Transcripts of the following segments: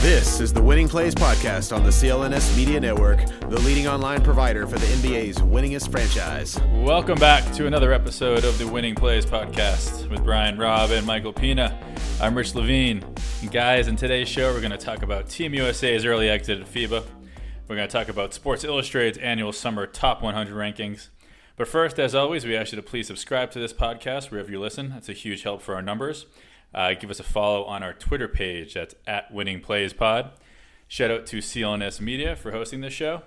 This is the Winning Plays Podcast on the CLNS Media Network, the leading online provider for the NBA's winningest franchise. Welcome back to another episode of the Winning Plays podcast with Brian Robb and Michael Pina. I'm Rich Levine. And guys, in today's show, we're going to talk about Team USA's early exit at FIBA. We're going to talk about Sports Illustrated's annual summer top 100 rankings. But first, as always, we ask you to please subscribe to this podcast wherever you listen. That's a huge help for our numbers. Uh, give us a follow on our Twitter page. That's at Winning Plays Pod. Shout out to CLNS Media for hosting this show.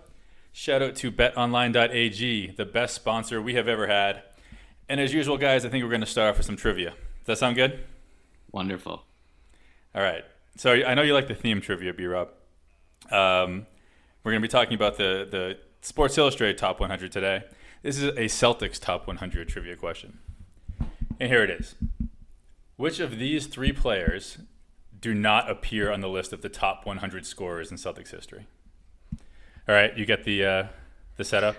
Shout out to BetOnline.ag, the best sponsor we have ever had. And as usual, guys, I think we're going to start off with some trivia. Does that sound good? Wonderful. All right. So I know you like the theme trivia, B Rob. Um, we're going to be talking about the, the Sports Illustrated Top 100 today. This is a Celtics Top 100 trivia question. And here it is. Which of these three players do not appear on the list of the top 100 scorers in Celtics history? All right, you get the uh, the setup.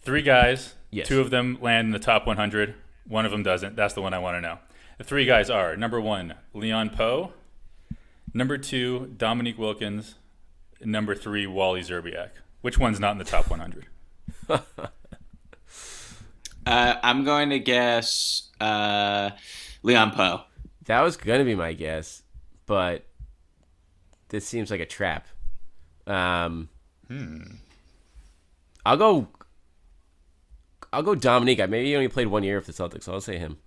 Three guys. Yes. Two of them land in the top 100. One of them doesn't. That's the one I want to know. The three guys are number one, Leon Powe. Number two, Dominique Wilkins. Number three, Wally Szczerbiak. Which one's not in the top 100? Uh, I'm going to guess uh, Leon Powe. That was gonna be my guess, but this seems like a trap. Um, I'll go. I'll go Dominique. I maybe he only played one year with the Celtics, so I'll say him.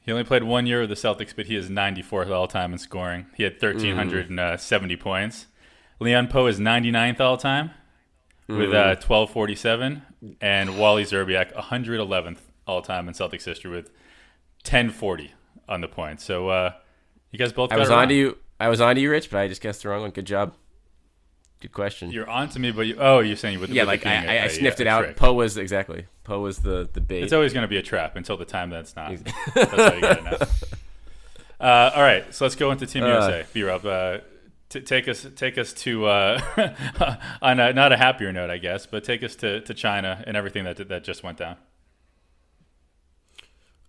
He only played one year with the Celtics, but he is 94th all time in scoring. He had 1,370 points. Leon Powe is 99th all time with uh, 1247, and Wally Szczerbiak 111th all time in Celtics history with 1040 on the points. So uh, you guys both. I was on to you. I was on to you, Rich, but I just guessed the wrong one. Good job. Good question. You're on to me, but you, oh, you're saying with yeah, with like I, a- I, I sniffed a it out. trick. Powe was exactly. Powe was the the bait. It's always going to be a trap until the time that's not. That's how you get it now. Uh, all right, so let's go into Team Uh. USA. B Rob, uh, t- take us take us to uh, on a, not a happier note, I guess, but take us to, to China and everything that that just went down.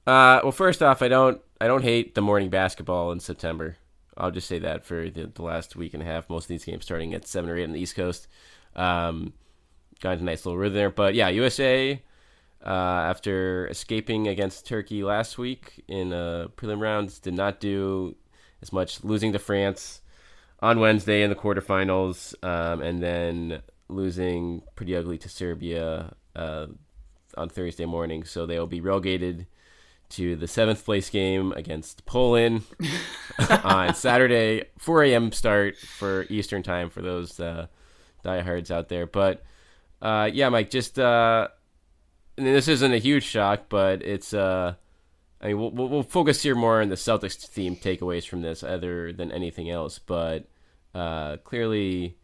Uh, well, first off, I don't I don't hate the morning basketball in September. I'll just say that for the, the last week and a half, most of these games starting at seven or eight on the East Coast. Um, got a nice little rhythm there, but yeah, USA uh, after escaping against Turkey last week in uh, prelim rounds did not do as much, losing to France on Wednesday in the quarterfinals, um, and then losing pretty ugly to Serbia uh, on Thursday morning. So they will be relegated to the seventh place game against Poland on Saturday, 4 a.m. start for Eastern time for those uh, diehards out there. But uh, yeah, Mike, just uh, and this isn't a huge shock, but it's. Uh, I mean, we'll, we'll focus here more on the Celtics theme takeaways from this, other than anything else. But uh, clearly,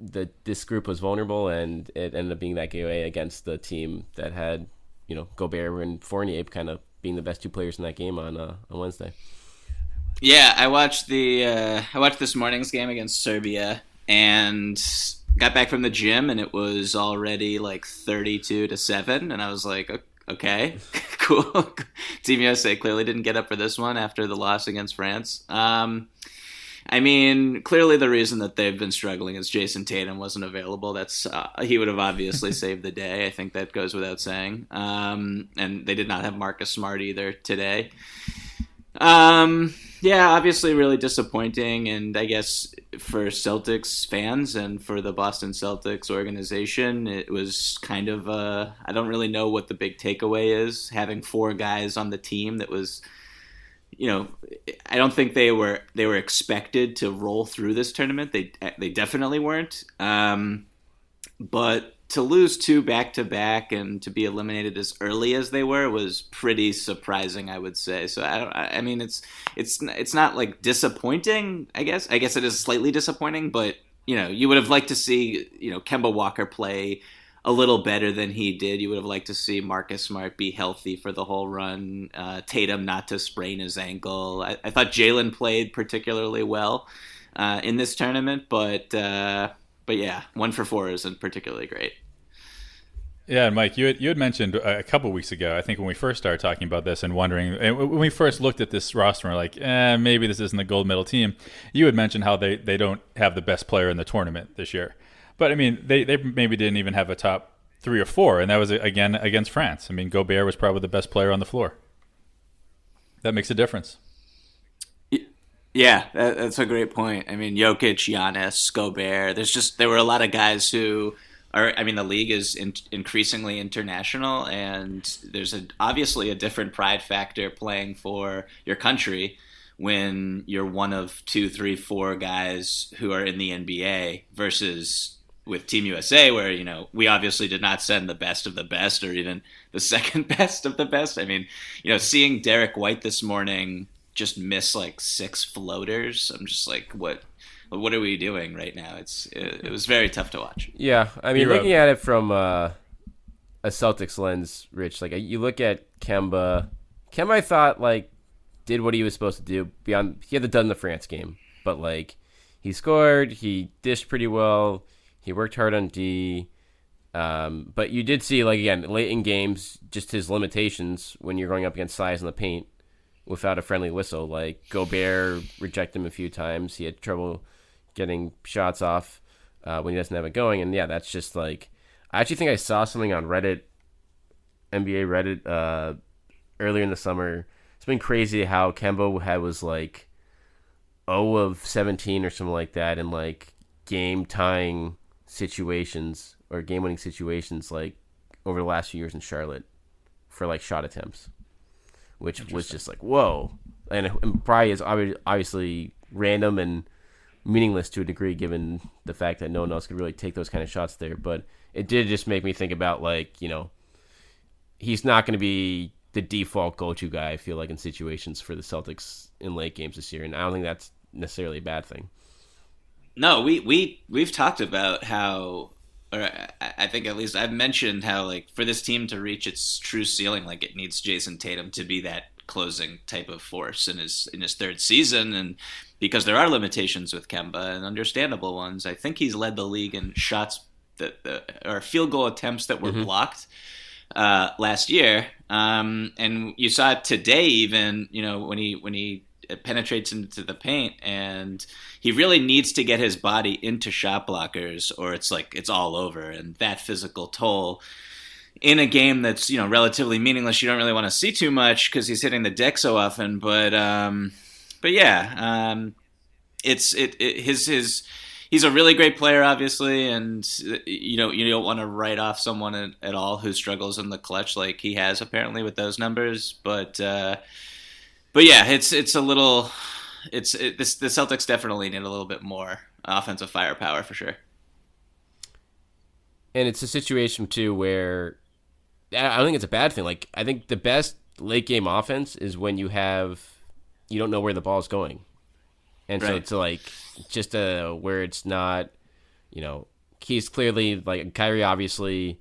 the this group was vulnerable, and it ended up being that gateway against the team that had, you know, Gobert and Fournier kind of being the best two players in that game on uh, on Wednesday. Yeah, I watched the uh, I watched this morning's game against Serbia and got back from the gym and it was already like 32 to 7 and I was like okay cool Team USA clearly didn't get up for this one after the loss against France um I mean, clearly the reason that they've been struggling is Jayson Tatum wasn't available. That's uh, he would have obviously saved the day. I think that goes without saying. Um, and they did not have Marcus Smart either today. Um, yeah, obviously, really disappointing, and I guess for Celtics fans and for the Boston Celtics organization, it was kind of uh, I don't really know what the big takeaway is. Having four guys on the team that was, you know, I don't think they were they were expected to roll through this tournament. They they definitely weren't. Um, but to lose two back to back and to be eliminated as early as they were was pretty surprising, I would say. So I don't. I mean, it's it's it's not like disappointing. I guess. I guess it is slightly disappointing, but you know, you would have liked to see you know Kemba Walker play a little better than he did. You would have liked to see Marcus Smart be healthy for the whole run. Uh, Tatum not to sprain his ankle. I, I thought Jaylen played particularly well uh, in this tournament, but uh, but yeah, one for four isn't particularly great. Yeah, Mike, you had, you had mentioned a couple weeks ago, I think when we first started talking about this and wondering, and when we first looked at this roster, we're like, eh, maybe this isn't the gold medal team. You had mentioned how they, they don't have the best player in the tournament this year. But I mean, they, they maybe didn't even have a top three or four, and that was again against France. I mean, Gobert was probably the best player on the floor. That makes a difference. Yeah, that's a great point. I mean, Jokic, Giannis, Gobert. There's just there were a lot of guys who are. I mean, the league is in, increasingly international, and there's a, obviously a different pride factor playing for your country when you're one of two, three, four guys who are in the NBA versus with Team USA, where you know we obviously did not send the best of the best or even the second best of the best. I mean, you know, seeing Derrick White this morning just miss like six floaters. I'm just like, what? What are we doing right now? It's it, it was very tough to watch. Yeah, I mean, looking at it from uh, a Celtics lens, Rich, like you look at Kemba. Kemba, I thought like did what he was supposed to do. Beyond he had the done the France game, but like he scored, he dished pretty well, he worked hard on D. Um, but you did see like again late in games, just his limitations when you're going up against size in the paint without a friendly whistle. Like Gobert rejected him a few times. He had trouble getting shots off uh, when he doesn't have it going. And yeah, that's just like I actually think I saw something on Reddit, NBA Reddit, uh, earlier in the summer. It's been crazy how Kemba had was like 0 of 17 or something like that in like game tying situations or game winning situations like over the last few years in Charlotte for like shot attempts which was just like whoa, and, and probably is obviously random and meaningless to a degree, given the fact that no one else could really take those kind of shots there. But it did just make me think about like you know, he's not going to be the default go-to guy. I feel like in situations for the Celtics in late games this year, and I don't think that's necessarily a bad thing. No, we we we've talked about how or I think at least I've mentioned how like for this team to reach its true ceiling, like it needs Jayson Tatum to be that closing type of force in his in his third season, and because there are limitations with Kemba and understandable ones, I think he's led the league in shots that, that or field goal attempts that were mm-hmm. blocked uh, last year, um, and you saw it today even you know when he when he penetrates into the paint and he really needs to get his body into shot blockers or it's like it's all over and that physical toll in a game that's you know relatively meaningless you don't really want to see too much because he's hitting the deck so often but um but yeah um it's it, it his his he's a really great player, obviously, and you know you don't want to write off someone at, at, all who struggles in the clutch like he has apparently with those numbers. But uh, but yeah, it's it's a little, it's it, this the Celtics definitely need a little bit more offensive firepower for sure. And it's a situation too where I don't think it's a bad thing. Like I think the best late game offense is when you have you don't know where the ball's going, and right. so it's like just a where it's not, you know, he's clearly like Kyrie obviously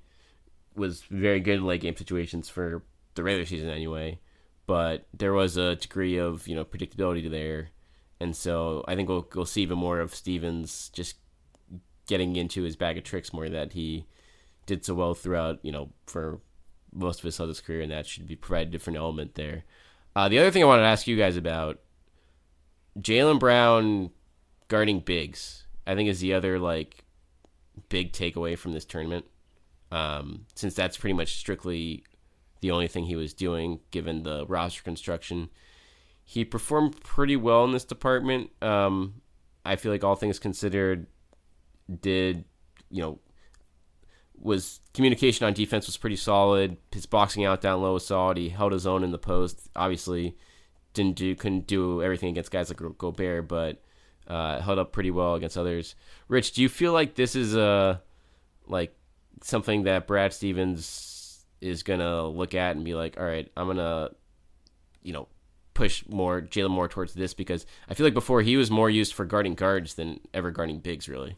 was very good in late game situations for the regular season anyway but there was a degree of you know predictability there, and so I think we'll we'll see even more of Stevens just getting into his bag of tricks more that he did so well throughout you know for most of his Celtics career, and that should be provide a different element there. Uh, the other thing I wanted to ask you guys about Jaylen Brown guarding bigs, I think is the other like big takeaway from this tournament. Um, since that's pretty much strictly the only thing he was doing given the roster construction. He performed pretty well in this department. Um, I feel like all things considered, did you know was communication on defense was pretty solid. His boxing out down low was solid. He held his own in the post. Obviously, didn't do couldn't do everything against guys like Gobert, but uh, held up pretty well against others. Rich, do you feel like this is a like something that Brad Stevens is gonna look at and be like, all right, I'm gonna, you know, push more Jaylen more towards this because I feel like before he was more used for guarding guards than ever guarding bigs, really.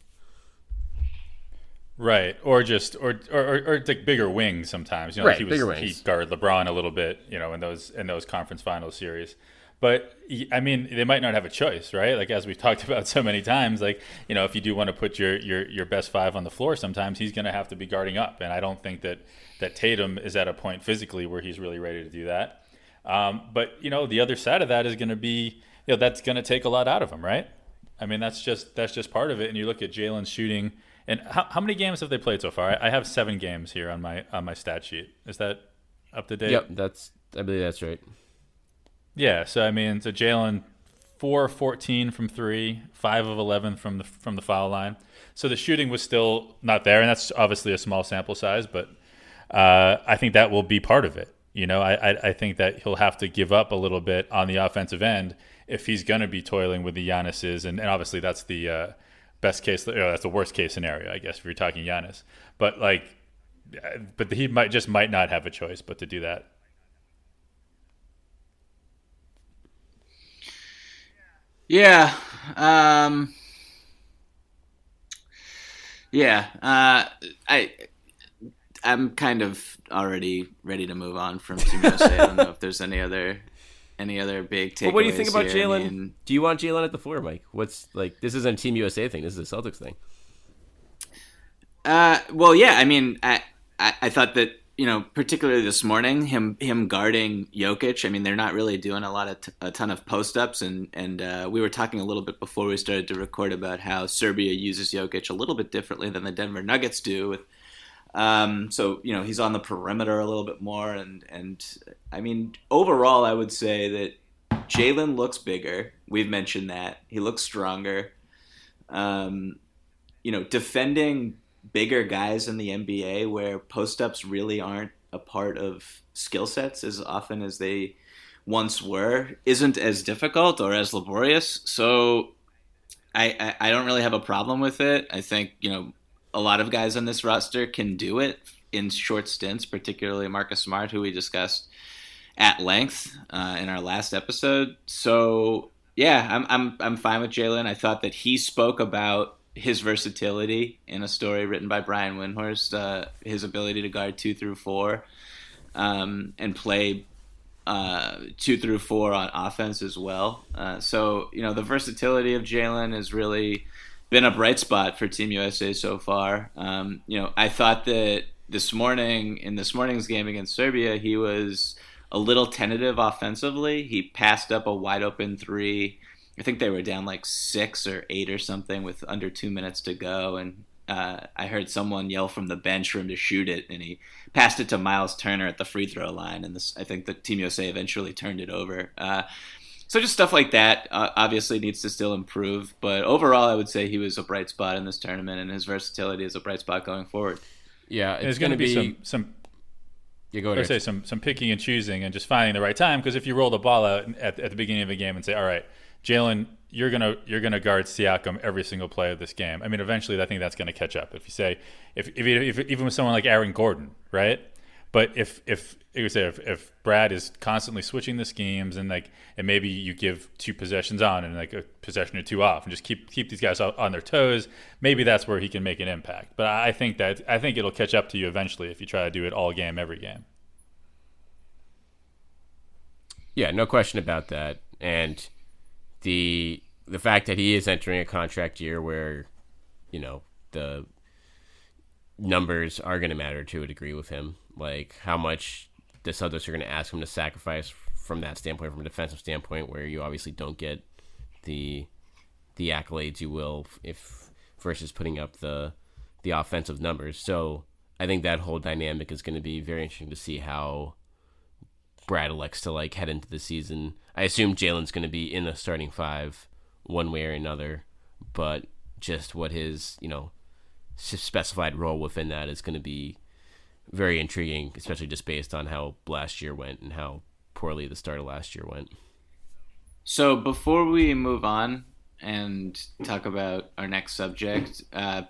Right, or just or or, or, or like bigger wings sometimes. You know, right, like he was bigger he guarded LeBron a little bit, you know, in those in those conference final series. But I mean, they might not have a choice, right? Like as we've talked about so many times, like you know, if you do want to put your your your best five on the floor, sometimes he's going to have to be guarding up, and I don't think that that Tatum is at a point physically where he's really ready to do that. Um, but you know, the other side of that is going to be, you know, that's going to take a lot out of him, right? I mean, that's just that's just part of it. And you look at Jaylen's shooting, and how, how many games have they played so far? I, I have seven games here on my on my stat sheet. Is that up to date? Yep, that's I believe that's right. Yeah. So I mean, so Jaylen four of fourteen from three, five of eleven from the from the foul line. So the shooting was still not there, and that's obviously a small sample size, but uh, I think that will be part of it. You know, I, I I think that he'll have to give up a little bit on the offensive end if he's going to be toiling with the Giannis's, and, and obviously that's the uh, best case. That's the worst case scenario, I guess, if you're talking Giannis. But like, but he might just might not have a choice but to do that. Yeah. Um, yeah. Uh, I I'm kind of already ready to move on from Team USA. I don't know if there's any other any other big takeaways. But what do you think about here. I Jaylen? mean, do you want Jaylen at the floor, Mike? What's like this isn't a Team USA thing. This is a Celtics thing. Uh, well, yeah. I mean, I, I I thought that you know, particularly this morning, him him guarding Jokic. I mean, they're not really doing a lot of t- a ton of post ups, and and uh, we were talking a little bit before we started to record about how Serbia uses Jokic a little bit differently than the Denver Nuggets do. With um, so you know, he's on the perimeter a little bit more, and and I mean, overall, I would say that Jalen looks bigger. We've mentioned that he looks stronger. Um, you know, defending bigger guys in the NBA where post ups really aren't a part of skill sets as often as they once were isn't as difficult or as laborious. So I, I, I don't really have a problem with it. I think, you know, a lot of guys on this roster can do it in short stints, particularly Marcus Smart, who we discussed at length uh, in our last episode. So yeah, I'm I'm I'm fine with Jaylen. I thought that he spoke about his versatility in a story written by Brian Windhorst, uh, his ability to guard two through four um, and play uh, two through four on offense as well. Uh, so, you know, the versatility of Jaylen is really been a bright spot for Team USA so far. Um, you know, I thought that this morning, in this morning's game against Serbia, he was a little tentative offensively. He passed up a wide open three. I think they were down like six or eight or something with under two minutes to go, and uh, I heard someone yell from the bench for him to shoot it, and he passed it to Myles Turner at the free throw line, and this I think the Team USA eventually turned it over. Uh, so just stuff like that uh, obviously needs to still improve, but overall, I would say he was a bright spot in this tournament, and his versatility is a bright spot going forward. Yeah, it's There's going to be, be some some Yeah, go I ahead. say some some picking and choosing and just finding the right time. Because if you roll the ball out at, at the beginning of a game and say, "All right, Jaylen, you're gonna you're gonna guard Siakam every single play of this game," I mean, eventually, I think that's going to catch up. If you say, if, if, if even with someone like Aaron Gordon, right? But if if you say if, if Brad is constantly switching the schemes and like and maybe you give two possessions on and like a possession or two off and just keep keep these guys on their toes, maybe that's where he can make an impact. But I think that I think it'll catch up to you eventually if you try to do it all game every game. Yeah, no question about that. And the the fact that he is entering a contract year where, you know, the numbers are going to matter to a degree with him. Like how much the Celtics are going to ask him to sacrifice from that standpoint, from a defensive standpoint, where you obviously don't get the the accolades you will if versus putting up the the offensive numbers. So I think that whole dynamic is going to be very interesting to see how Brad elects to like head into the season. I assume Jaylen's going to be in the starting five one way or another, but just what his you know specified role within that is going to be very intriguing, especially just based on how last year went and how poorly the start of last year went. So before we move on and talk about our next subject, uh,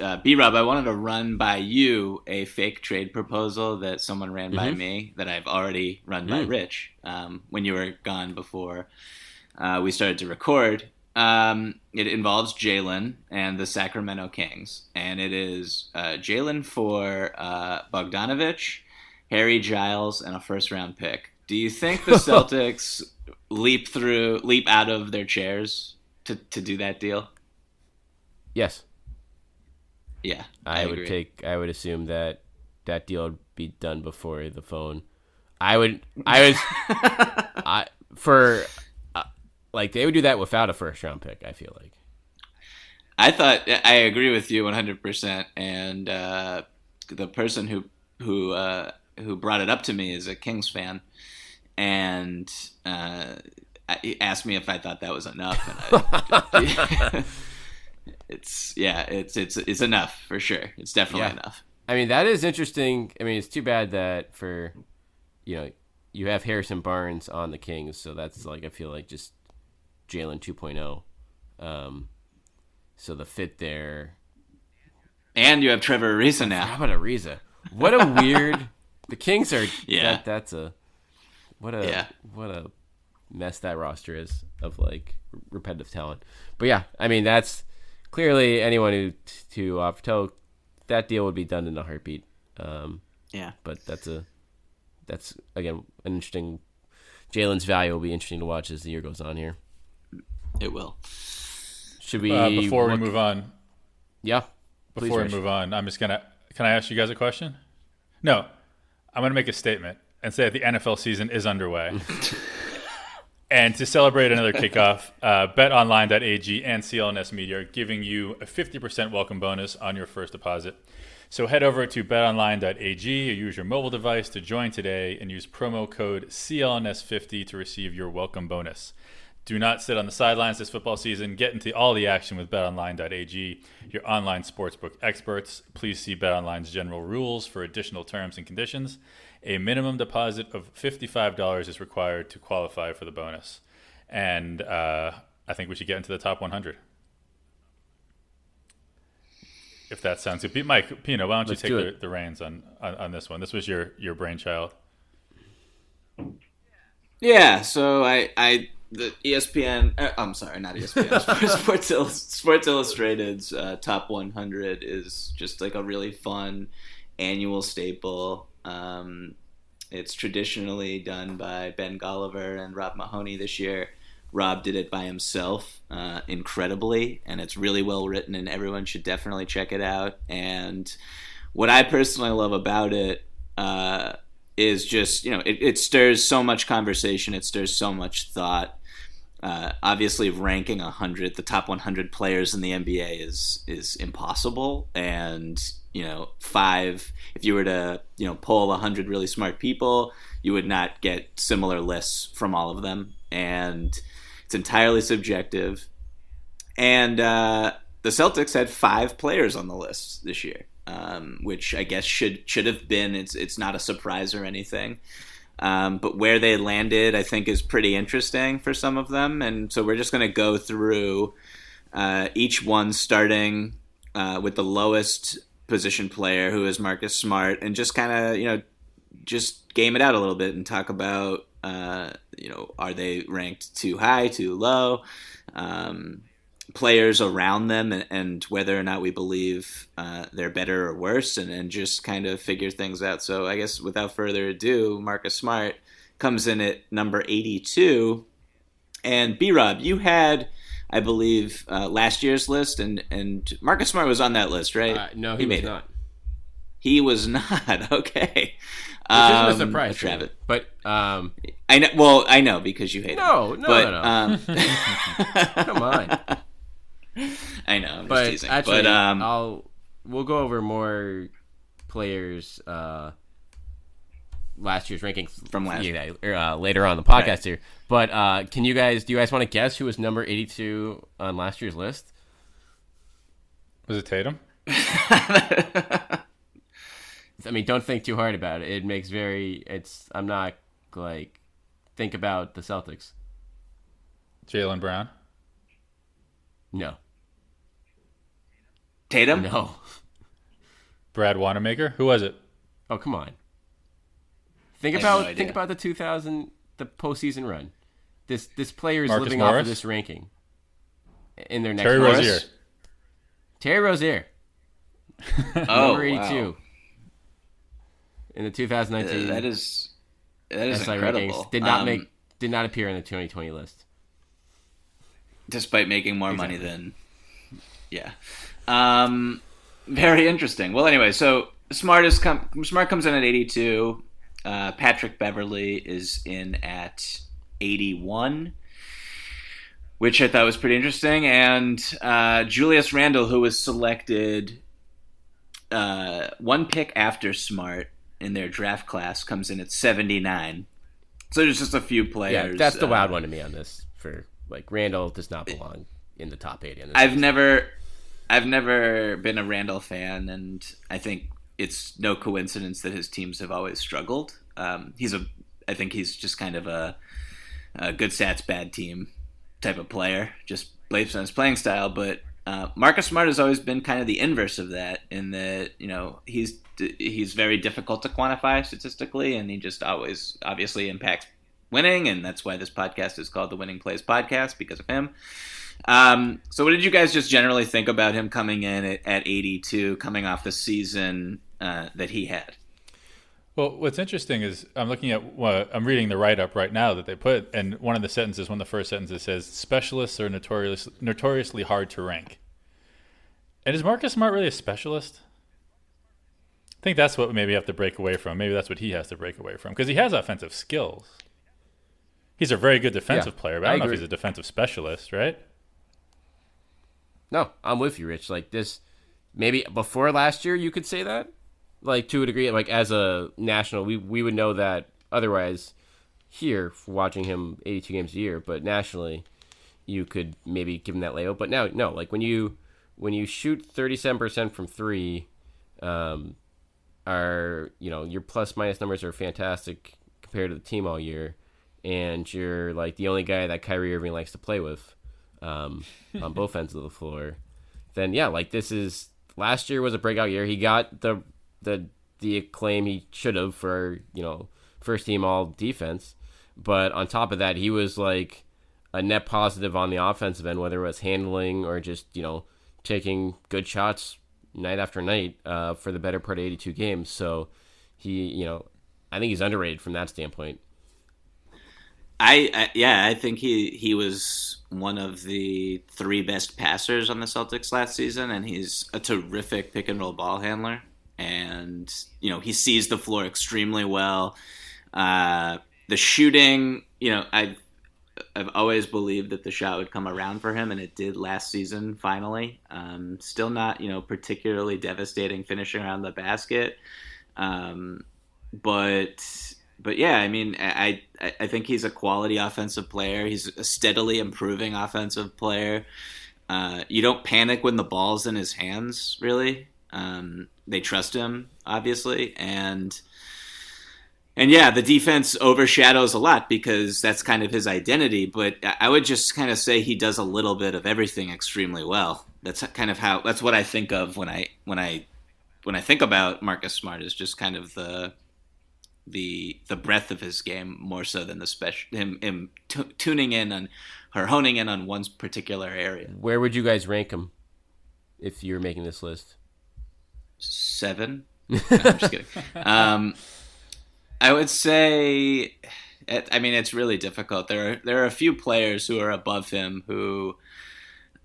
uh, B Rob, I wanted to run by you a fake trade proposal that someone ran by Mhm. me that I've already run by Mm. Rich um, when you were gone before uh, we started to record. Um, it involves Jaylen and the Sacramento Kings, and it is uh, Jaylen for uh, Bogdanovich, Harry Giles, and a first round pick. Do you think the Celtics leap through, leap out of their chairs to, to do that deal? Yes, Yeah, I, would agree. take. I would assume that that deal would be done before the phone. I would. I was. I for like they would do that without a first round pick. I feel like. I thought I agree with you 100%. And uh, the person who who uh, who brought it up to me is a Kings fan, and uh, asked me if I thought that was enough. And I, it's yeah, it's it's it's enough for sure. It's definitely Yeah. enough. I mean, that is interesting. I mean, it's too bad that for, you know, you have Harrison Barnes on the Kings, so that's like I feel like just Jaylen 2.0. Um, so the fit there. And you have Trevor Ariza now. How about Ariza? What a weird. the Kings are. Yeah. That, that's a. What a Yeah. what a mess that roster is of like repetitive talent. But yeah, I mean that's clearly anyone who to uh, tell that deal would be done in a heartbeat. Um, Yeah. but that's a that's again an interesting. Jaylen's value will be interesting to watch as the year goes on here. It will. Should we Uh, before we move on, Yeah, before we move on, I'm just gonna. Can I ask you guys a question? No, I'm gonna make a statement and say that the NFL season is underway. and to celebrate another kickoff, uh, BetOnline.ag and CLNS Media are giving you a 50% welcome bonus on your first deposit. So head over to BetOnline.ag or use your mobile device to join today and use promo code CLNS50 to receive your welcome bonus. Do not sit on the sidelines this football season. Get into all the action with betonline.ag, your online sportsbook experts. Please see BetOnline's general rules for additional terms and conditions. A minimum deposit of $55 is required to qualify for the bonus. And uh, I think we should get into the top 100. If that sounds good. Mike, Pina, why don't Let's you take it. the, the reins on, on, on this one? This was your, your brainchild. Yeah, so I, I, the ESPN. Uh, I'm sorry, not ESPN. Sports, Sports Illustrated's uh, top 100 is just like a really fun annual staple. Um, it's traditionally done by Ben Golliver and Rob Mahoney this year. Rob did it by himself, uh, incredibly, and it's really well written, and everyone should definitely check it out. And what I personally love about it uh, is just you know it, it stirs so much conversation, it stirs so much thought. Uh, obviously, ranking hundred, the top 100 players in the NBA is is impossible, and you know five. If you were to you know poll 100 really smart people, you would not get similar lists from all of them, and it's entirely subjective. And uh, the Celtics had five players on the list this year, um, which I guess should should have been. It's it's not a surprise or anything. Um, but where they landed, I think, is pretty interesting for some of them. And so we're just going to go through uh, each one, starting uh, with the lowest position player, who is Marcus Smart, and just kind of you know just game it out a little bit and talk about uh, you know are they ranked too high, too low, um, players around them, and, and whether or not we believe uh, they're better or worse, and, and just kind of figure things out. So I guess without further ado, Marcus Smart comes in at number eighty-two, and B Rob, you had. I believe uh, last year's list, and and Marcus Smart was on that list, right? Uh, no, he, was made it. not. He was not. Okay. Which isn't a Um, surprise. Travis. But um, I know. Well, I know because you hate No, him. no, but, no, no. Um, come on. I know. I'm just But teasing. actually, but um, I'll we'll go over more players uh, last year's rankings From last- yeah, uh, later on the podcast here. But uh, can you guys do you guys want to guess who was number eighty two on last year's list? Was it Tatum? I mean, don't think too hard about it. It makes very. It's. I'm not like think about the Celtics. Jaylen Brown? No, Tatum. No. Brad Wanamaker. Who was it? Oh come on. Think I have no about think about the 2000 the postseason run. This this player is Marcus living off of this ranking in their next Terry month. Rozier. Terry Rozier, Oh, number 82 wow. in the Uh, 2019 that is that is SI incredible. rankings. Did not Um, make did not appear in the 2020 list. despite making more money than yeah um very interesting well anyway so smart is com- smart comes in at 82 uh, patrick beverley is in at 81 which i thought was pretty interesting and uh, julius Randle, who was selected uh, one pick after smart in their draft class comes in at 79 so there's just a few players Yeah, that's the uh, wild one to me on this. For like Randle does not belong in the top 80. On I've list. never, I've never been a Randle fan, and I think it's no coincidence that his teams have always struggled. Um, he's a, I think he's just kind of a, a good stats, bad team type of player, just based on his playing style. But uh, Marcus Smart has always been kind of the inverse of that, in that you know he's he's very difficult to quantify statistically, and he just always obviously impacts winning, and that's why this podcast is called the Winning Plays Podcast because of him. Um, so, what did you guys just generally think about him coming in at, at 82, coming off the season uh, that he had? Well, what's interesting is I'm looking at what I'm reading the write up right now that they put, and one of the sentences, one of the first sentences says, "Specialists are notorious, notoriously hard to rank." And is Marcus Smart really a specialist? I think that's what we maybe have to break away from. Maybe that's what he has to break away from because he has offensive skills. He's a very good defensive Yeah, player, but I I don't know if he's a defensive specialist, right? No, I'm with you, Rich. Like this, maybe before last year, you could say that, like to a degree. Like as a national, we we would know that. Otherwise, here watching him 82 games a year, but nationally, you could maybe give him that label. But now, no. Like when you when you shoot 37 percent from three, um, are you know your plus minus numbers are fantastic compared to the team all year, and you're like the only guy that Kyrie Irving likes to play with um, on both ends of the floor, then yeah, like this is last year was a breakout year. He got the the the acclaim he should have for you know first team all defense, but on top of that, he was like a net positive on the offensive end, whether it was handling or just you know taking good shots night after night uh, for the better part of 82 games. So he, you know, I think he's underrated from that standpoint. I, I yeah, I think he he was one of the three best passers on the Celtics last season, and he's a terrific pick and roll ball handler. And you know he sees the floor extremely well. Uh, the shooting, you know, I I've always believed that the shot would come around for him, and it did last season. Finally, um, still not you know particularly devastating finishing around the basket, um, but but yeah, I mean, I I I think he's a quality offensive player. He's a steadily improving offensive player. Uh, you don't panic when the ball's in his hands, really. Um, they trust him, obviously, and and yeah, the defense overshadows a lot because that's kind of his identity. But I I would just kind of say he does a little bit of everything extremely well. That's kind of how that's what I think of when I when I when I think about Marcus Smart is just kind of the the the breadth of his game more so than the special him him t- tuning in on or honing in on one particular area. Where would you guys rank him if you were making this list? Seven. No, I'm just kidding. Um, I would say, it, I mean, it's really difficult. There are there are a few players who are above him who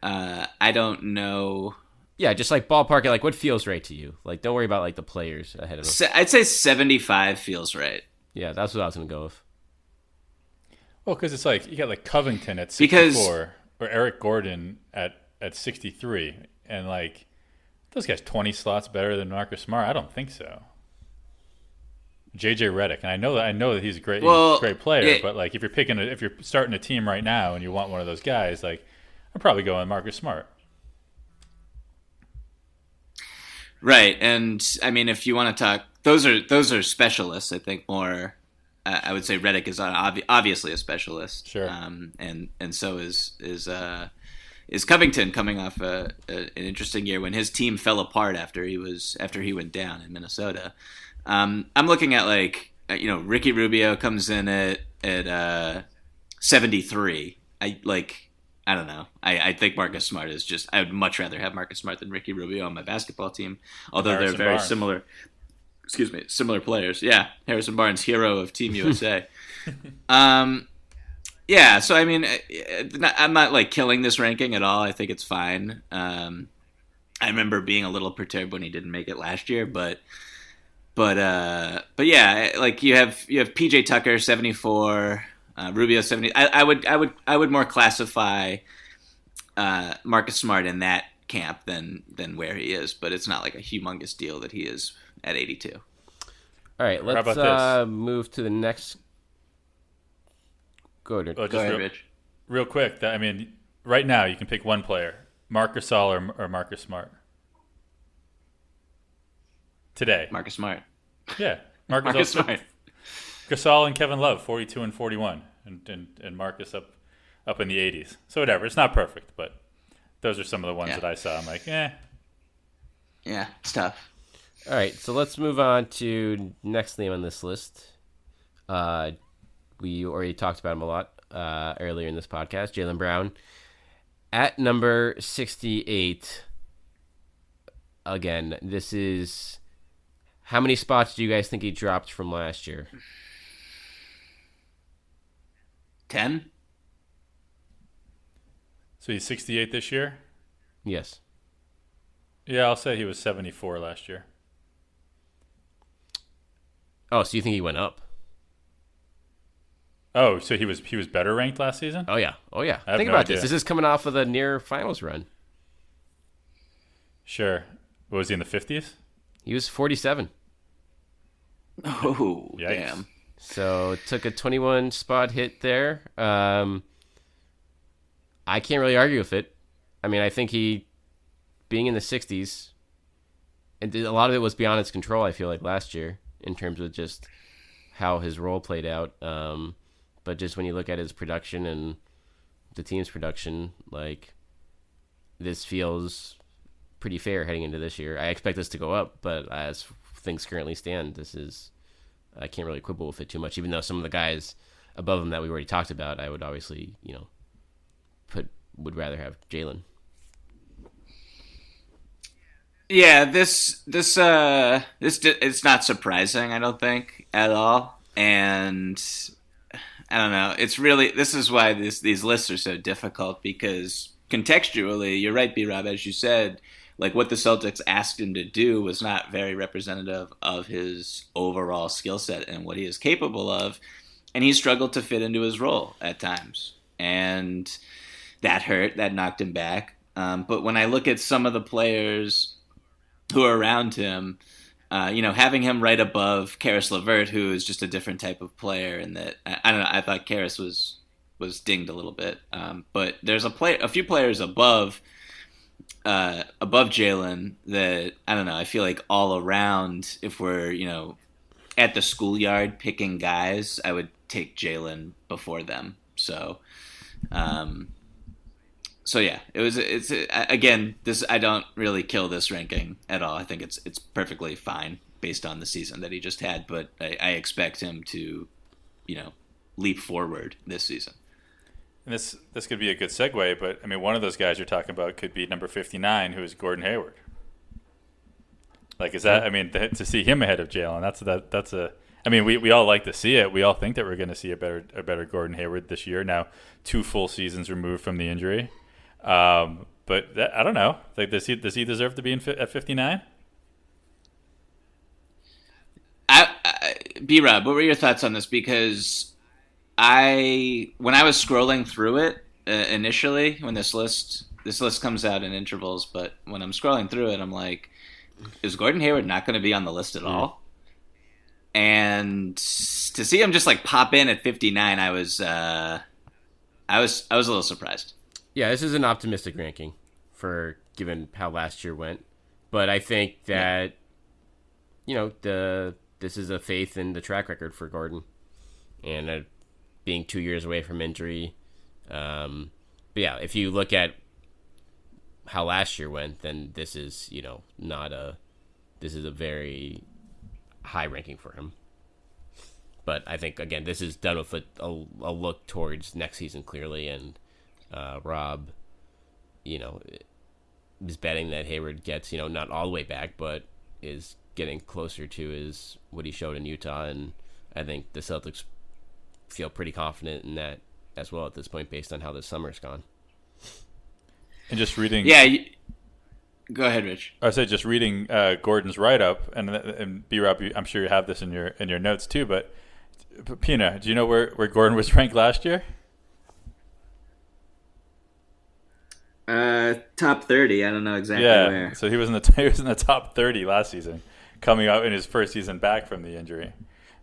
uh, I don't know. Yeah, just like ballpark it. Like, what feels right to you? Like, don't worry about like the players ahead of us. Se- I'd say seventy five feels right. Yeah, that's what I was gonna go with. Well, because it's like you got like Covington at Because- 64 or Eric Gordon at at 63, and like those guys 20 slots better than Marcus Smart. I don't think so. JJ Redick, and I know that I know that he's a great, he's a great player, yeah. but like if you're picking, a, if you're starting a team right now and you want one of those guys, like I'm probably going Marcus Smart. Right, and I mean, if you want to talk, those are those are specialists. I think more. Uh, I would say Redick is obvi- obviously a specialist. Sure. Um, and and so is is uh, is Covington coming off a, a, an interesting year when his team fell apart after he was after he went down in Minnesota. Um, I'm looking at like uh, you know Ricky Rubio comes in at at uh, 73. I like I don't know. I, I think Marcus Smart is just. I would much rather have Marcus Smart than Ricky Rubio on my basketball team. Although Harrison they're very Barnes. similar. Excuse me, similar players. Yeah, Harrison Barnes, hero of Team USA. um, yeah. So I mean, uh, I'm not like killing this ranking at all. I think it's fine. Um, I remember being a little perturbed when he didn't make it last year, but but uh, but yeah, like you have you have PJ Tucker seventy four, uh, Rubio seventy. I, I would I would I would more classify uh, Marcus Smart in that camp than than where he is, but it's not like a humongous deal that he is at eighty two. All right, let's about uh, move to the next. Go ahead. Oh, just Go ahead, real, Rich. real quick. That, I mean, right now you can pick one player: Marcus Gasol or, or Marcus Smart. Today, Marcus Smart. yeah, Mark Marcus Smart. Gasol and Kevin Love, forty-two and forty-one, and and, and Marcus up up in the eighties. So whatever, it's not perfect, but those are some of the ones Yeah. that I saw. I'm like, eh. Yeah, it's tough. All right, so let's move on to next name on this list. Uh, we already talked about him a lot uh, earlier in this podcast. Jaylen Brown at number sixty-eight. Again, this is how many spots do you guys think he dropped from last year? Ten. So he's 68 this year. Yes. Yeah, I'll say he was 74 last year. Oh, so you think he went up? Oh, so he was he was better ranked last season. Oh yeah. Oh yeah. I Think no about this. This is coming off of the near finals run. Sure. What was he in the 50s? He was forty-seven. Oh, Yikes. damn. So took a 21 spot hit there. Um, I can't really argue with it. I mean, I think he being in the 60s, and a lot of it was beyond his control. I feel like last year in terms of just how his role played out. Um, but just when you look at his production and the team's production, like this feels pretty fair heading into this year. I expect this to go up, but as things currently stand, this is I can't really quibble with it too much. Even though some of the guys above him that we already talked about, I would obviously you know put would rather have Jaylen. Yeah, this this uh this it's not surprising. I don't think at all, and I don't know. It's really this is why this these lists are so difficult because contextually, you're right, B Rob, as you said. Like what the Celtics asked him to do was not very representative of his overall skill set and what he is capable of, and he struggled to fit into his role at times, and that hurt. That knocked him back. Um, but when I look at some of the players who are around him, uh, you know, having him right above Caris LeVert, who is just a different type of player, and that I, I don't know. I thought Caris was was dinged a little bit, um, but there's a play, a few players above uh, above Jaylen that I don't know. I feel like all around, if we're you know at the schoolyard picking guys, I would take Jaylen before them. So. Um, so yeah, it was. It's again. This I don't really kill this ranking at all. I think it's it's perfectly fine based on the season that he just had. But I, I expect him to, you know, leap forward this season. And this this could be a good segue, but I mean, one of those guys you're talking about could be number 59, who is Gordon Hayward. Like, is that? I mean, th- to see him ahead of Jaylen, that's that that's a. I mean, we, we all like to see it. We all think that we're going to see a better a better Gordon Hayward this year. Now, two full seasons removed from the injury, um, but that, I don't know. Like, does he does he deserve to be in fi- at 59? I, I B Rob, what were your thoughts on this? Because I, when I was scrolling through it uh, initially, when this list this list comes out in intervals, but when I'm scrolling through it, I'm like, is Gordon Hayward not going to be on the list at all? And to see him just like pop in at 59, I was, uh, I was, I was a little surprised. Yeah, this is an optimistic ranking for given how last year went, but I think that you know the this is a faith in the track record for Gordon, and uh, being two years away from injury. Um, but yeah, if you look at how last year went, then this is you know not a this is a very high ranking for him. But I think again, this is done with a, a, a look towards next season clearly, and uh, Rob, you know, is betting that Hayward gets you know not all the way back, but is getting closer to his what he showed in Utah, and I think the Celtics feel pretty confident in that as well at this point, based on how the summer's gone. And just reading, Yeah. You, go ahead, Rich. I said just reading uh, Gordon's write up, and and B Rob, I'm sure you have this in your in your notes too. But Pina, do you know where where Gordon was ranked last year? Uh, top thirty. I don't know exactly yeah, where. so he was in the he was in the top 30 last season, coming out in his first season back from the injury.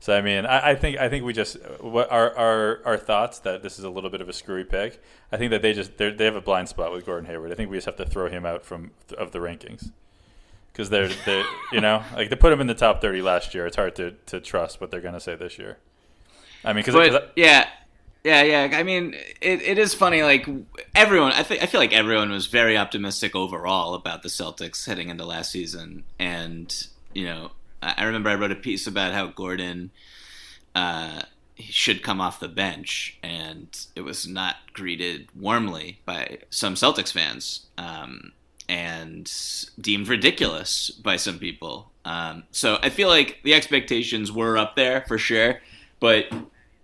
So I mean, I, I think I think we just what our, our our thoughts that this is a little bit of a screwy pick. I think that they just they they have a blind spot with Gordon Hayward. I think we just have to throw him out from of the rankings because they're they you know like they put him in the top 30 last year. It's hard to to trust what they're gonna say this year. I mean, because yeah, yeah, yeah. I mean, it, it is funny. Like everyone, I think I feel like everyone was very optimistic overall about the Celtics heading into last season, and you know, I remember I wrote a piece about how Gordon uh, should come off the bench, and it was not greeted warmly by some Celtics fans. Um, and deemed ridiculous by some people. Um, so I feel like the expectations were up there for sure, but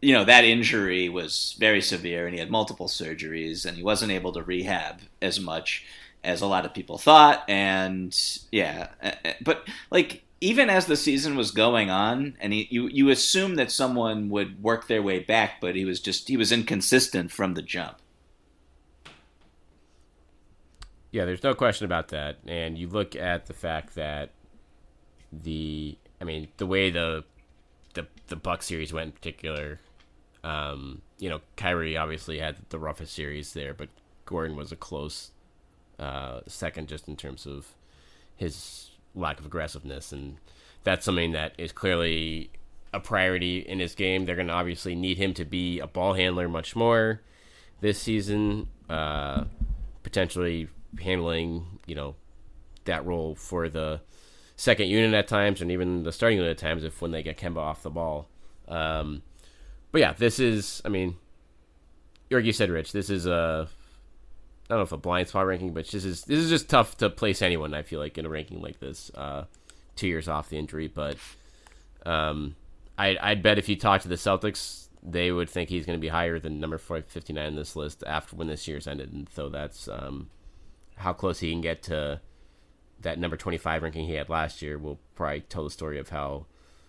you know that injury was very severe, and he had multiple surgeries, and he wasn't able to rehab as much as a lot of people thought. And yeah, uh, uh, but like even as the season was going on, and he, you you assume that someone would work their way back, but he was just he was inconsistent from the jump. Yeah, there's no question about that. And you look at the fact that the, I mean, the way the the the Buck series went in particular, um, you know, Kyrie obviously had the roughest series there, but Gordon was a close uh, second just in terms of his lack of aggressiveness, and that's something that is clearly a priority in his game. They're going to obviously need him to be a ball handler much more this season, uh, potentially handling, you know, that role for the second unit at times and even the starting unit at times if when they get Kemba off the ball. Um, but yeah, this is, I mean, like you said, Rich, this is a, I don't know if a blind spot ranking, but this is this is just tough to place anyone. I feel like in a ranking like this, uh, two years off the injury. But um, I, I'd bet if you talk to the Celtics, they would think he's going to be higher than number 59 in this list after when this year's ended. And so that's um, how close he can get to that number 25 ranking he had last year will probably tell the story of how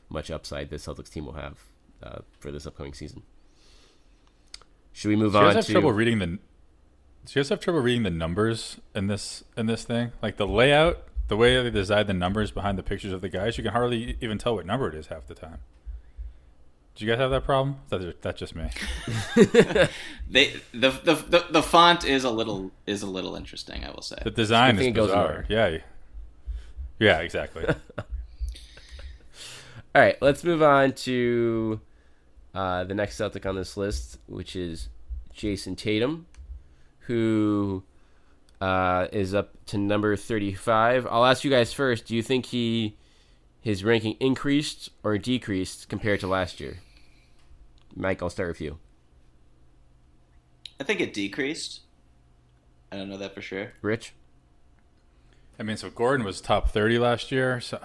much upside the Celtics team will have uh, for this upcoming season. Should we move Do you guys on have to trouble reading the? Do you guys have trouble reading the numbers in this in this thing? Like the layout, the way they design the numbers behind the pictures of the guys, you can hardly even tell what number it is half the time. Do you guys have that problem? That's that's just me. They the, the the the font is a little is a little interesting, I will say. The design Good is it goes in bizarre. Yeah, yeah, exactly. All right, let's move on to uh, the next Celtic on this list, which is Jayson Tatum, who uh, is up to number 35. I'll ask you guys first. Do you think he his ranking increased or decreased compared to last year? Mike, I'll start with you. I think it decreased. I don't know that for sure. Rich? I mean, so Gordon was top thirty last year, so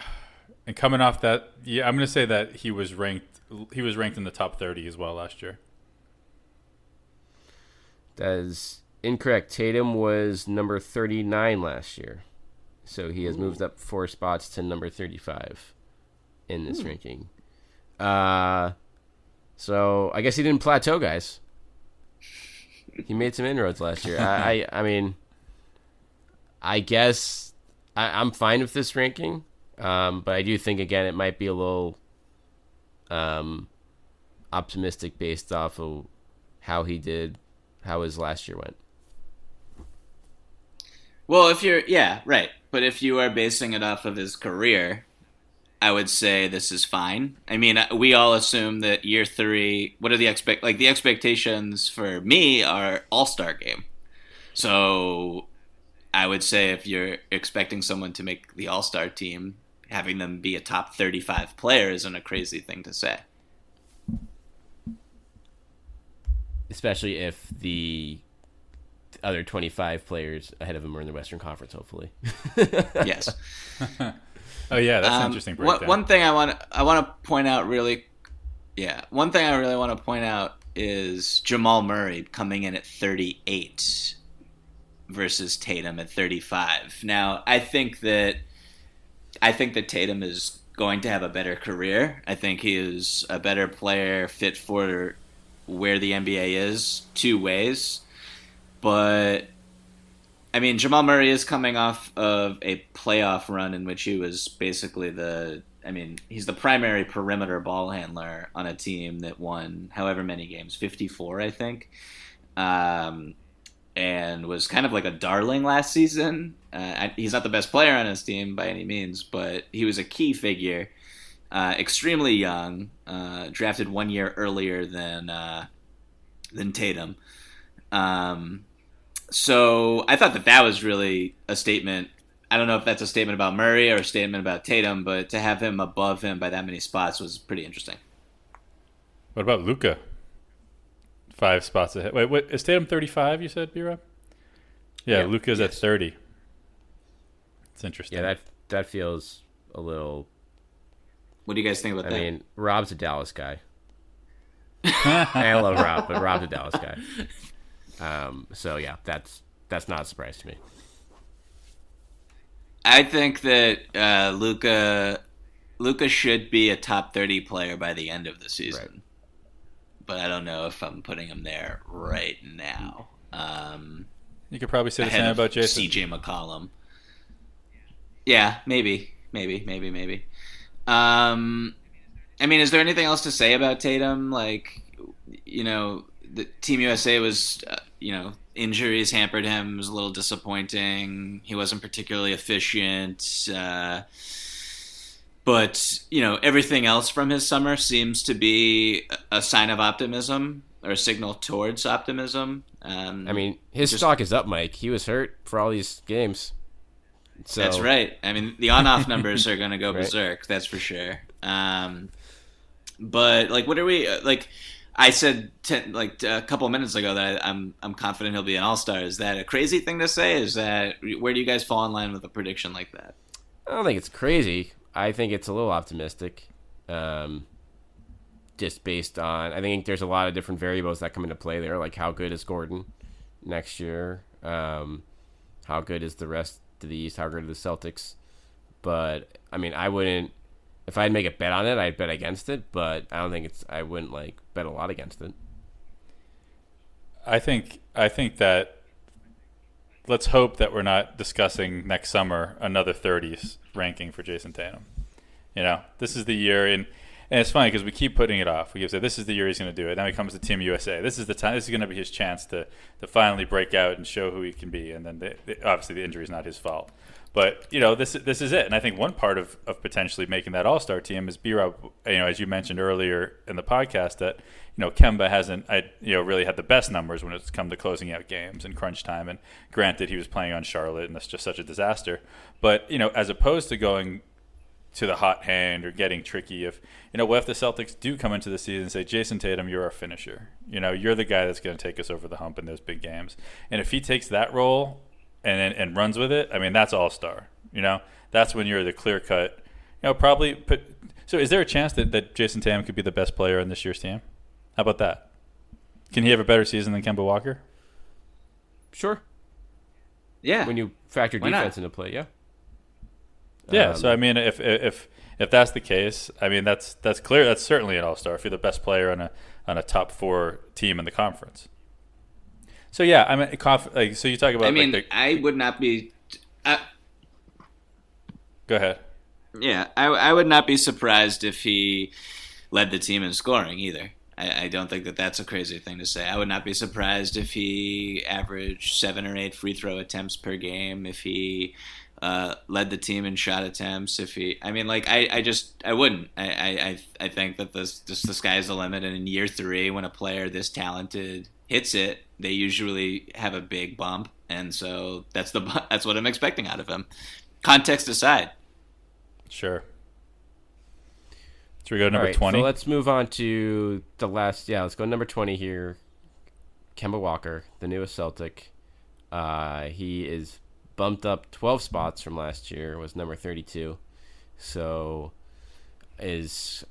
and coming off that, yeah, I'm going to say that he was ranked. He was ranked in the top thirty as well last year. That is incorrect. Tatum was number 39 last year. So he has moved up four spots to number 35 in this ranking. Uh, so I guess he didn't plateau, guys. He made some inroads last year. I, I, I mean, I guess I, I'm fine with this ranking, um, but I do think again it might be a little um, optimistic based off of how he did, how his last year went. Well, if you're yeah, right. But if you are basing it off of his career, I would say this is fine. I mean, uh, we all assume that year 3, what are the expect like the expectations for me are All-Star game. So I would say if you're expecting someone to make the All Star team, having them be a top 35 player isn't a crazy thing to say. especially if the other 25 players ahead of him are in the Western Conference, hopefully. yes. Oh yeah, that's an Um, interesting one, breakdown. one thing I want I want to point out really, yeah, one thing I really want to point out is Jamal Murray coming in at 38 versus Tatum at 35. Now, I think that I think that Tatum is going to have a better career. I think he is a better player fit for where the NBA is two ways. But I mean, Jamal Murray is coming off of a playoff run in which he was basically the. I mean, he's the primary perimeter ball handler on a team that won however many games, 54, I think, um, and was kind of like a darling last season. Uh, he's not the best player on his team by any means, but he was a key figure. Uh, extremely young, uh, drafted one year earlier than uh, than Tatum. Um, so I thought that that was really a statement. I don't know if that's a statement about Murray or a statement about Tatum, but to have him above him by that many spots was pretty interesting. What about Luka? Five spots ahead. Wait, is Tatum thirty-five? You said, B. Rob? Yeah, Yeah, Luka's at thirty. It's interesting. yeah, that that feels a little. What do you guys think about I that? I mean, Rob's a Dallas guy. I love Rob, but Rob's a Dallas guy. Um, so yeah, that's that's not a surprise to me. I think that uh, Luka Luka should be a top thirty player by the end of the season, Right. but I don't know if I'm putting him there right now. Um, you could probably say the same about Jayson. CJ McCollum. Yeah, maybe, maybe, maybe, maybe. Um, I mean, is there anything else to say about Tatum? Like, you know, the Team USA was, uh, you know, injuries hampered him. It was a little disappointing. He wasn't particularly efficient. Uh, but you know, everything else from his summer seems to be a- sign of optimism or a signal towards optimism. Um, I mean, his Just- stock is up, Mike. He was hurt for all these games. So That's right. I mean, the on-off numbers are going to go Right. berserk. That's for sure. Um, but like, what are we uh, like? I said ten, like a couple minutes ago that I, I'm I'm confident he'll be an all-star. Is that a crazy thing to say? Is that where do you guys fall in line with a prediction like that? I don't think it's crazy. I think it's a little optimistic. Um, just based on, I think there's a lot of different variables that come into play there, like how good is Gordon next year? Um, how good is the rest of the East? How good are the Celtics? But I mean, I wouldn't. If I'd make a bet on it, I'd bet against it. But I don't think it's. I wouldn't like bet a lot against it. I think I think that let's hope that we're not discussing next summer another 30s ranking for Jayson Tatum. You know, this is the year, and and it's funny because we keep putting it off. We keep saying this is the year he's going to do it. Then he comes to Team USA. This is the time. This is going to be his chance to to finally break out and show who he can be. And then the, the, obviously the injury is not his fault. But you know this this is it, and I think one part of, of potentially making that All Star team is B Rob. You know, as you mentioned earlier in the podcast, that you know Kemba hasn't I, you know really had the best numbers when it's come to closing out games and crunch time. And granted, he was playing on Charlotte, and that's just such a disaster. But you know, as opposed to going to the hot hand or getting tricky, if you know, what if the Celtics do come into the season and say, Jayson Tatum, you're our finisher. You know, you're the guy that's going to take us over the hump in those big games. And if he takes that role and and, and runs with it, I mean, that's all star. You know, that's when you're the clear cut. You know, probably. Put, so, is there a chance that, that Jayson Tatum could be the best player on this year's team? How about that? Can he have a better season than Kemba Walker? Sure. Yeah, When you factor Why not? defense into play, yeah. Yeah. Um, so I mean, if if if that's the case, I mean that's that's clear. That's certainly an all star if you're the best player on a on a top four team in the conference. So yeah, I mean, conf- like, so you talk about. I mean, like, the, I would not be. I, go ahead. Yeah, I, I would not be surprised if he led the team in scoring either. I, I don't think that that's a crazy thing to say. I would not be surprised if he averaged seven or eight free throw attempts per game. If he uh, led the team in shot attempts. If he, I mean, like I, I just I wouldn't. I, I, I- think that this, this the sky's the limit. And in year three, when a player this talented hits it, they usually have a big bump, and so that's the that's what I'm expecting out of him. Context aside, Sure. So we go to All number right, 20. So let's move on to the last. Yeah, let's go number twenty here. Kemba Walker, the newest Celtic. Uh, he is bumped up twelve spots from last year. Was number thirty-two. So, is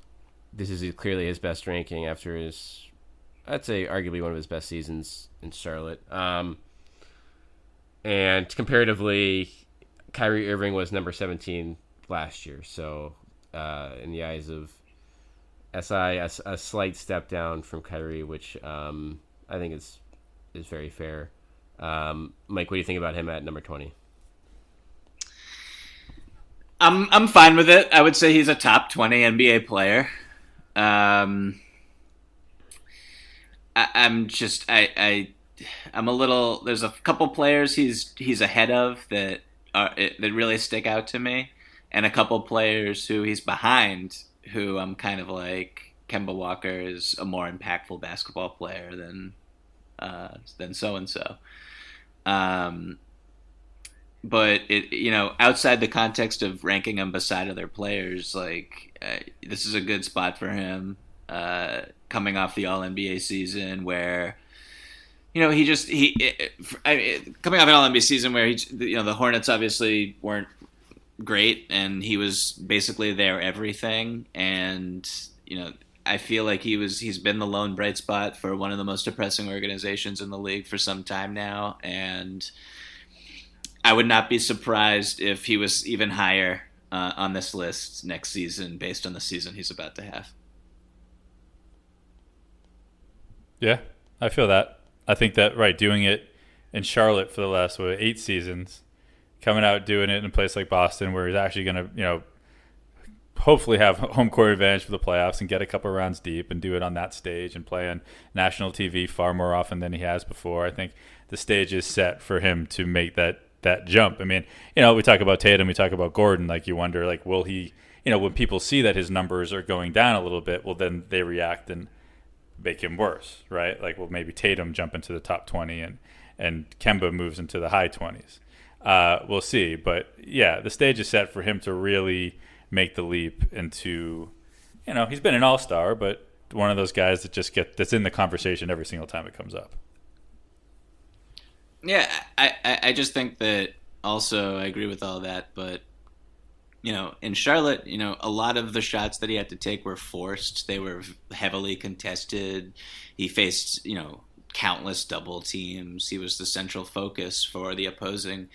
this is clearly his best ranking after his, I'd say, arguably one of his best seasons in Charlotte. Um, and comparatively, Kyrie Irving was number seventeen last year. So, uh, in the eyes of SI, a, a slight step down from Kyrie, which um, I think is is very fair. Um, Mike, what do you think about him at number twenty? I'm I'm fine with it. I would say he's a top twenty NBA player. Um, I, I'm just I, I I'm a little. There's a couple players he's he's ahead of that are that really stick out to me, and a couple players who he's behind who I'm kind of like Kemba Walker is a more impactful basketball player than uh, than so and so. Um, but it you know outside the context of ranking them beside other players, like uh, this is a good spot for him. Uh, coming off the All NBA season where you know, he just he I, coming off an All NBA season where he, you know, the Hornets obviously weren't great, and he was basically their everything. And you know, I feel like he was he's been the lone bright spot for one of the most depressing organizations in the league for some time now, and I would not be surprised if he was even higher uh, on this list next season based on the season he's about to have. Yeah, I feel that. I think that right doing it in Charlotte for the last what, eight seasons, coming out doing it in a place like Boston where he's actually going to you know hopefully have home court advantage for the playoffs and get a couple rounds deep and do it on that stage and play on national TV far more often than he has before. I think the stage is set for him to make that that jump. I mean, you know, we talk about Tatum, we talk about Gordon. Like you wonder, like, will he? You know, when people see that his numbers are going down a little bit, well, then they react and make him worse, right? Like, well, maybe Tatum jump into the top twenty and and Kemba moves into the high twenties. Uh, we'll see, but yeah, the stage is set for him to really make the leap into. You know, he's been an all star, but one of those guys that just get that's in the conversation every single time it comes up. Yeah, I, I, I just think that also I agree with all that, but you know, in Charlotte, you know, a lot of the shots that he had to take were forced. They were heavily contested. He faced, you know, countless double teams. He was the central focus for the opposing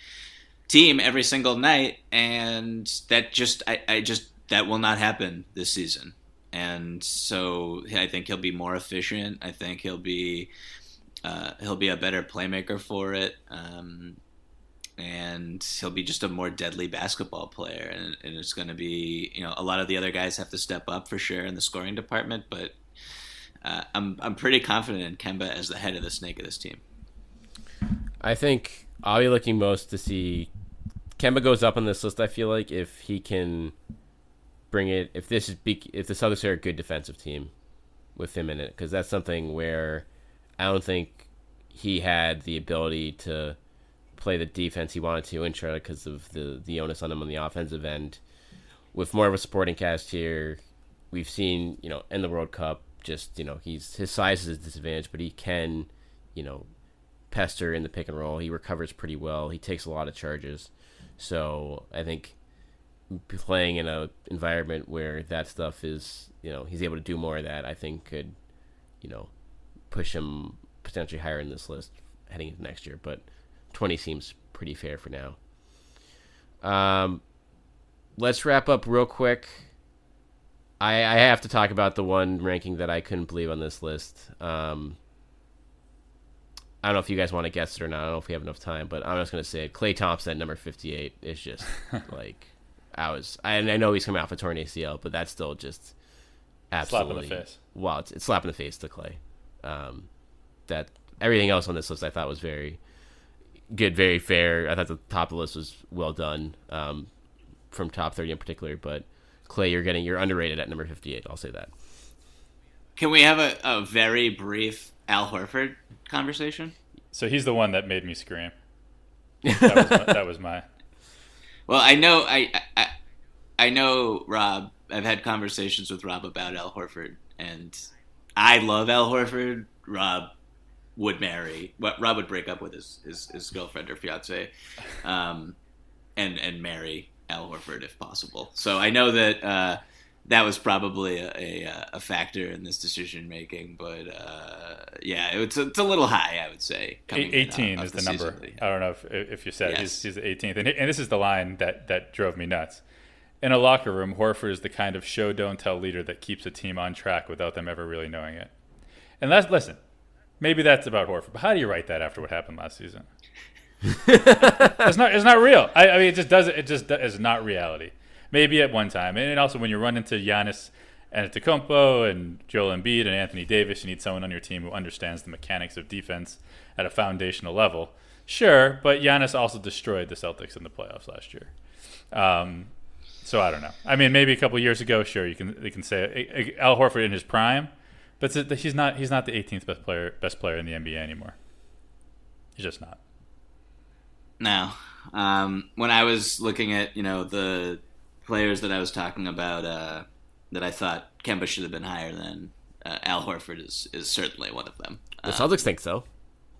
team every single night, and that just, I, I just, that will not happen this season. And so I think he'll be more efficient. I think he'll be uh, he'll be a better playmaker for it, um, and he'll be just a more deadly basketball player. And, and it's going to be, you know, a lot of the other guys have to step up for sure in the scoring department, but uh, I'm I'm pretty confident in Kemba as the head of the snake of this team. I think I'll be looking most to see Kemba goes up on this list. I feel like if he can bring it, if this is if the Celtics are a good defensive team with him in it, because that's something where I don't think he had the ability to play the defense he wanted to in Charlotte because of the the onus on him on the offensive end. With more of a supporting cast here, we've seen you know in the World Cup, just you know he's his size is a disadvantage, but he can you know pester in the pick and roll. He recovers pretty well. He takes a lot of charges, so I think playing in a environment where that stuff is you know he's able to do more of that, I think could you know push him potentially higher in this list heading into next year. But 20 seems pretty fair for now. Um, let's wrap up real quick. I, I have to talk about the one ranking that I couldn't believe on this list. Um, I don't know if you guys want to guess it or not. I don't know if we have enough time, but I'm just going to say it. Klay Thompson at number 58 is just like I was. I, I know he's coming off a torn ACL, but that's still just absolutely Slap in the face. Wow, it's, it's slap in the face to Klay. Um, that everything else on this list I thought was very good, very fair. I thought the top of the list was well done um, from top 30 in particular. But Klay, you're getting you're underrated at number 58. I'll say that. Can we have a, a very brief Al Horford conversation? So he's the one that made me scream. That was my, that was my Well, I know I, I I know Rob. I've had conversations with Rob about Al Horford, and I love Al Horford. Rob would marry. What Rob would break up with his his, his girlfriend or fiance, um, and and marry Al Horford if possible. So I know that uh, that was probably a, a, a factor in this decision making. But uh, yeah, it's it's a little high, I would say. coming 18 off is the number. season. I don't know if if you said. Yes. he's he's the 18th, and, and this is the line that that drove me nuts. In a locker room, Horford is the kind of show don't tell leader that keeps a team on track without them ever really knowing it. And that's listen, maybe that's about Horford, but how do you write that after what happened last season? it's not it's not real. I, I mean, it just doesn't. It just is not reality. Maybe at one time, and also when you run into Giannis Antetokounmpo and Joel Embiid and Anthony Davis, you need someone on your team who understands the mechanics of defense at a foundational level. Sure, but Giannis also destroyed the Celtics in the playoffs last year. Um, so I don't know. I mean, maybe a couple years ago, sure, you can you can say Al Horford in his prime, but he's not he's not the 18th best player best player in the NBA anymore. He's just not. No. Um, when I was looking at you know the players that I was talking about uh, that I thought Kemba should have been higher than uh, Al Horford is is certainly one of them. The Uh, Celtics think so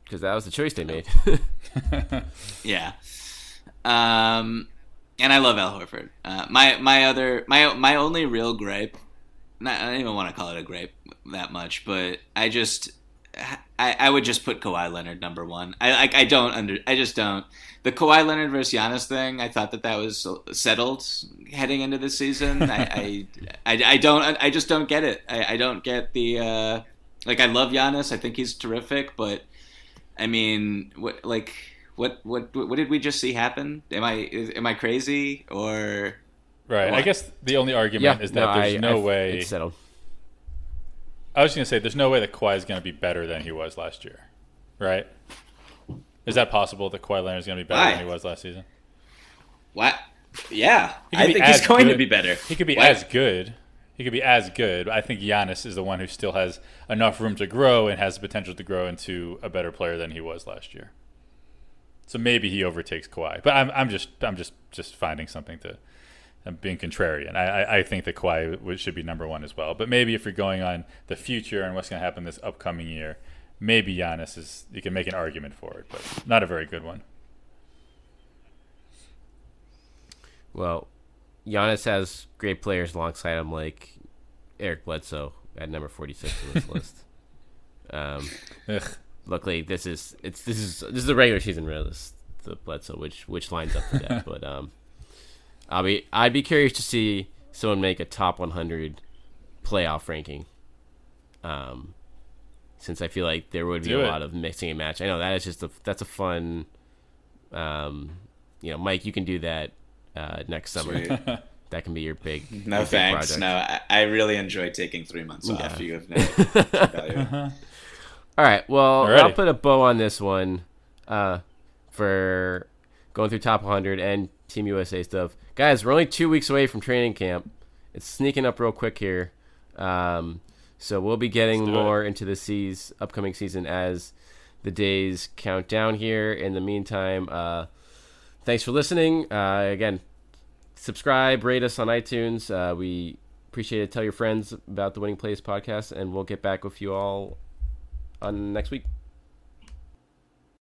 because that was the choice they made. yeah. Um, and I love Al Horford. Uh, my my other my my only real gripe, not, I don't even want to call it a gripe that much, but I just I, I would just put Kawhi Leonard number one. I like I don't under I just don't the Kawhi Leonard versus Giannis thing. I thought that that was settled heading into the season. I, I, I I don't I just don't get it. I, I don't get the uh, like I love Giannis. I think he's terrific, but I mean, what like what what what did we just see happen? Am I is, am I crazy or Right. I guess the only argument yeah, is that there's I- no I- way. it's settled. I was going to say there's no way that Kawhi is going to be better than he was last year, right? Is that possible that Kawhi Leonard is going to be better Why? than he was last season? what? Yeah, I think he's as going to be better. He could be Why- as good. He could be as good. I think Giannis is the one who still has enough room to grow and has the potential to grow into a better player than he was last year. So maybe he overtakes Kawhi. But I'm, I'm just I'm just just finding something to. I'm being contrarian. I, I, I think that Kawhi should be number one as well. But maybe if you're going on the future and what's going to happen this upcoming year, maybe Giannis is. You can make an argument for it, but not a very good one. Well, Giannis has great players alongside him, like Eric Bledsoe at number forty-six on this list. Um, luckily, this is it's this is this is the regular season list, the Bledsoe, which which lines up for that. but um, I'll be I'd be curious to see someone make a top 100 playoff ranking. Um, since I feel like there would be Do a it. lot of mixing and match. I know that is just a that's a fun. Um, you know, Mike, you can do that uh, next summer. That can be your big No your thanks. project. No, I, I really enjoy taking three months Yeah. off. You have no. All right. Well, Alrighty. I'll put a bow on this one uh, for going through top 100 and Team USA stuff. Guys, we're only two weeks away from training camp. It's sneaking up real quick here. Um, so we'll be getting Let's it. more into the seas, upcoming season as the days count down here. In the meantime, uh, thanks for listening. Uh, again, subscribe, rate us on iTunes. Uh, we appreciate it. Tell your friends about the Winning Plays podcast, and we'll get back with you all on next week.